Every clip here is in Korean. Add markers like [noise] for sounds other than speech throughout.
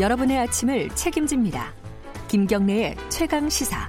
여러분의 아침을 책임집니다. 김경래의 최강 시사.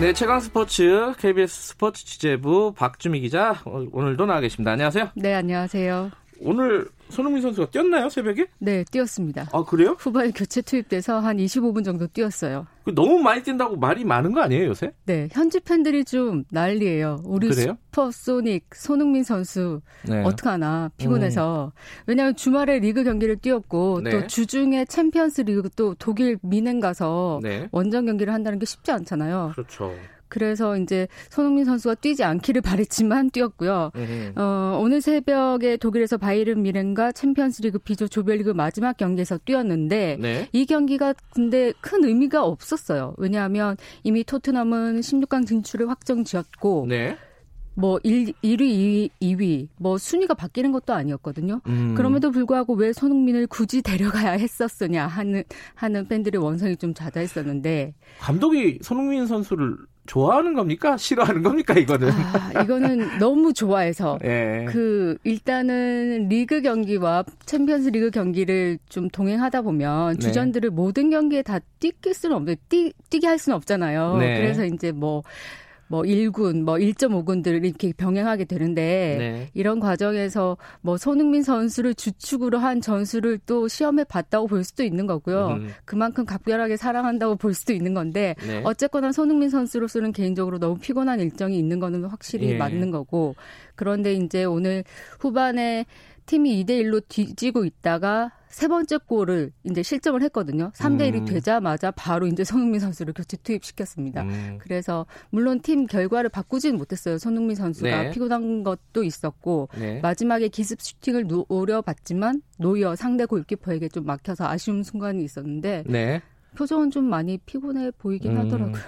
네, 최강 스포츠 KBS 스포츠 취재부 박주미 기자 오늘도 나와 계십니다. 안녕하세요. 네, 안녕하세요. 오늘 손흥민 선수가 뛰었나요 새벽에? 네, 뛰었습니다. 아 그래요? 후반에 교체 투입돼서 한 25분 정도 뛰었어요. 그 너무 많이 뛴다고 말이 많은 거 아니에요 요새? 네, 현지 팬들이 좀 난리예요. 우리 그래요? 슈퍼소닉 손흥민 선수 네. 어떡하나 피곤해서 음. 왜냐하면 주말에 리그 경기를 뛰었고 네. 또 주중에 챔피언스 리그 또 독일 뮌헨 가서 네. 원정 경기를 한다는 게 쉽지 않잖아요. 그렇죠. 그래서 이제 손흥민 선수가 뛰지 않기를 [laughs] 바랬지만 뛰었고요. 어, 오늘 새벽에 독일에서 바이에른 뮌헨과 챔피언스리그 B조 조별리그 마지막 경기에서 뛰었는데 네. 이 경기가 근데 큰 의미가 없었어요. 왜냐하면 이미 토트넘은 16강 진출을 확정 지었고 네. 뭐 1, 1위, 2위, 2위 뭐 순위가 바뀌는 것도 아니었거든요. 음. 그럼에도 불구하고 왜 손흥민을 굳이 데려가야 했었으냐 하는 하는 팬들의 원성이 좀 잦아있었는데 감독이 손흥민 선수를 좋아하는 겁니까? 싫어하는 겁니까? 이거는 아, 이거는 너무 좋아해서 [laughs] 예. 그 일단은 리그 경기와 챔피언스 리그 경기를 좀 동행하다 보면 네. 주전들을 모든 경기에 다 뛰길 수는 없는 뛰, 뛰게 할 수는 없잖아요. 네. 그래서 이제 뭐 뭐 1군, 뭐 1.5군들을 이렇게 병행하게 되는데 네. 이런 과정에서 뭐 손흥민 선수를 주축으로 한 전술을 또 시험에 봤다고 볼 수도 있는 거고요. 음. 그만큼 각별하게 사랑한다고 볼 수도 있는 건데 네. 어쨌거나 손흥민 선수로서는 개인적으로 너무 피곤한 일정이 있는 거는 확실히 예. 맞는 거고 그런데 이제 오늘 후반에 팀이 2대 1로 뒤지고 있다가 세 번째 골을 이제 실점을 했거든요. 3대 1이 음. 되자마자 바로 이제 손흥민 선수를 교체 투입시켰습니다. 음. 그래서 물론 팀 결과를 바꾸지는 못했어요. 손흥민 선수가 네. 피곤한 것도 있었고 네. 마지막에 기습 슈팅을 노려봤지만 노이어 상대 골키퍼에게 좀 막혀서 아쉬운 순간이 있었는데 네. 표정은 좀 많이 피곤해 보이긴 음. 하더라고요.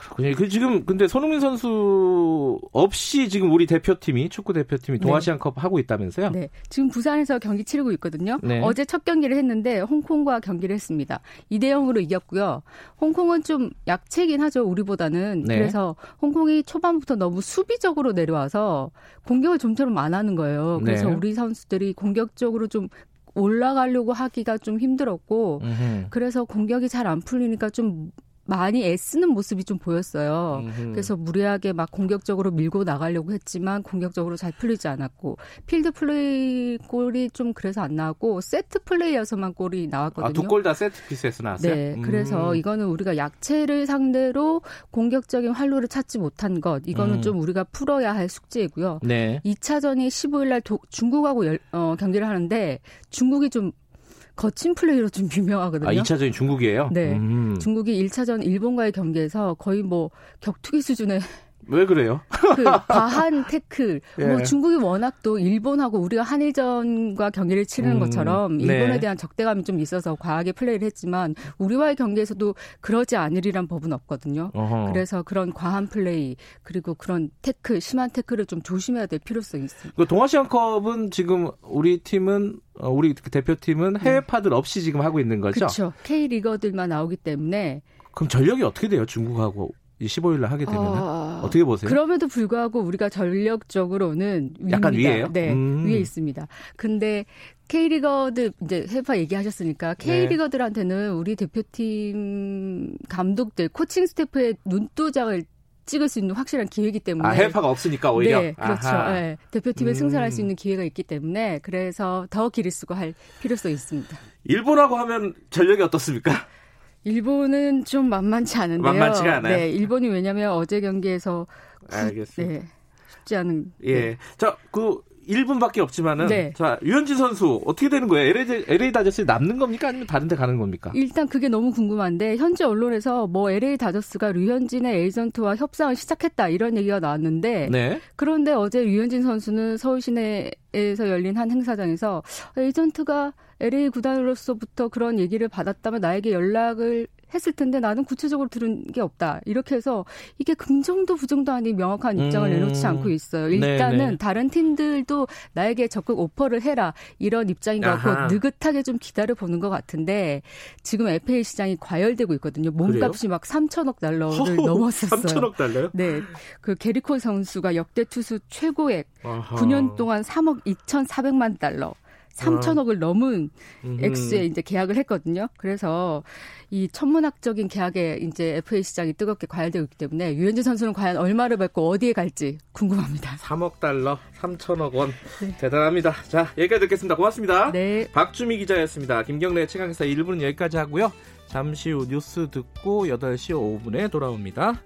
그렇군요. 그 지금 근데 손흥민 선수 없이 지금 우리 대표팀이 축구 대표팀이 네. 동아시안컵 네. 하고 있다면서요? 네. 지금 부산에서 경기 치르고 있거든요. 네. 어제 첫 경기를 했는데 홍콩과 경기를 했습니다. 2대 0으로 이겼고요. 홍콩은 좀 약체긴 하죠. 우리보다는. 네. 그래서 홍콩이 초반부터 너무 수비적으로 내려와서 공격을 좀처럼 안 하는 거예요. 그래서 네. 우리 선수들이 공격적으로 좀 올라가려고 하기가 좀 힘들었고 음흠. 그래서 공격이 잘 안 풀리니까 좀 많이 애쓰는 모습이 좀 보였어요. 음흠. 그래서 무리하게 막 공격적으로 밀고 나가려고 했지만 공격적으로 잘 풀리지 않았고 필드 플레이 골이 좀 그래서 안 나왔고 세트 플레이여서만 골이 나왔거든요. 아, 두골 다 세트 피스에서 나왔어요? 네. 음. 그래서 이거는 우리가 약체를 상대로 공격적인 활로를 찾지 못한 것 이거는 음. 좀 우리가 풀어야 할 숙제이고요. 네. 2차전이 15일 날 중국하고 열, 어, 경기를 하는데 중국이 좀 거친 플레이로 좀 [laughs] 유명하거든요. 아, 2차전이 중국이에요? 네. 음. 중국이 1차전 일본과의 경기에서 거의 뭐 격투기 수준의 왜 그래요? 그 과한 태클. [laughs] 예. 뭐 중국이 워낙 또 일본하고 우리가 한일전과 경기를 치르는 음, 것처럼 네. 일본에 네. 대한 적대감이 좀 있어서 과하게 플레이를 했지만 우리와의 경기에서도 그러지 않으리란 법은 없거든요. 어허. 그래서 그런 과한 플레이 그리고 그런 태클 심한 태클을 좀 조심해야 될 필요성이 있습니다. 그 동아시안컵은 지금 우리 팀은 어, 우리 대표팀은 해외 파들 없이 지금 하고 있는 거죠? 그렇죠. K 리거들만 나오기 때문에 그럼 전력이 어떻게 돼요? 중국하고 15일 날 하게 되면 아, 어떻게 보세요? 그럼에도 불구하고 우리가 전력적으로는 약간 위입니다. 위에요? 네, 음. 위에 있습니다. 근데 K리거들 이제 해파 얘기하셨으니까 K리거들한테는 우리 대표팀 감독들 코칭 스태프의 눈도장을 찍을 수 있는 확실한 기회이기 때문에 아, 해파가 없으니까 오히려 네, 그렇죠. 네, 대표팀에 음. 승선할 수 있는 기회가 있기 때문에 그래서 더 기를 쓰고 할 필요성이 있습니다. 일본하고 하면 전력이 어떻습니까? 일본은 좀 만만치 않은데요. 만만치가 않아요. 네, 일본이 왜냐하면 어제 경기에서 알겠습니다. 네, 쉽지 않은. 예. 네. 자, 그 1분밖에 없지만은 네. 자 유현진 선수 어떻게 되는 거예요? LA, LA 다저스에 남는 겁니까 아니면 다른 데 가는 겁니까? 일단 그게 너무 궁금한데 현재 언론에서 뭐 LA 다저스가 류현진의 에이전트와 협상을 시작했다 이런 얘기가 나왔는데 네. 그런데 어제 류현진 선수는 서울 시내 에서 열린 한 행사장에서 에이전트가 LA 구단으로서부터 그런 얘기를 받았다면 나에게 연락을 했을 텐데 나는 구체적으로 들은 게 없다. 이렇게 해서 이게 긍정도 부정도 아닌 명확한 입장을 음. 내놓지 않고 있어요. 일단은 네네. 다른 팀들도 나에게 적극 오퍼를 해라. 이런 입장인 것 같고 느긋하게 좀 기다려 보는 것 같은데 지금 FA 시장이 과열되고 있거든요. 몸값이 그래요? 막 3천억 달러를 허, 넘었었어요. 3천억 달러요? 네. 그 게리콜 선수가 역대 투수 최고액 아하. 9년 동안 3억 2,400만 달러. 3천억을 넘은 액수에 이제 계약을 했거든요. 그래서 이 천문학적인 계약에 이제 FA 시장이 뜨겁게 과열되고 있기 때문에 유현진 선수는 과연 얼마를 받고 어디에 갈지 궁금합니다. 3억 달러, 3천억 원. 네. 대단합니다. 자, 여기까지 듣겠습니다. 고맙습니다. 네. 박주미 기자였습니다. 김경래 최강기사 1부는 여기까지 하고요. 잠시 후 뉴스 듣고 8시 5분에 돌아옵니다.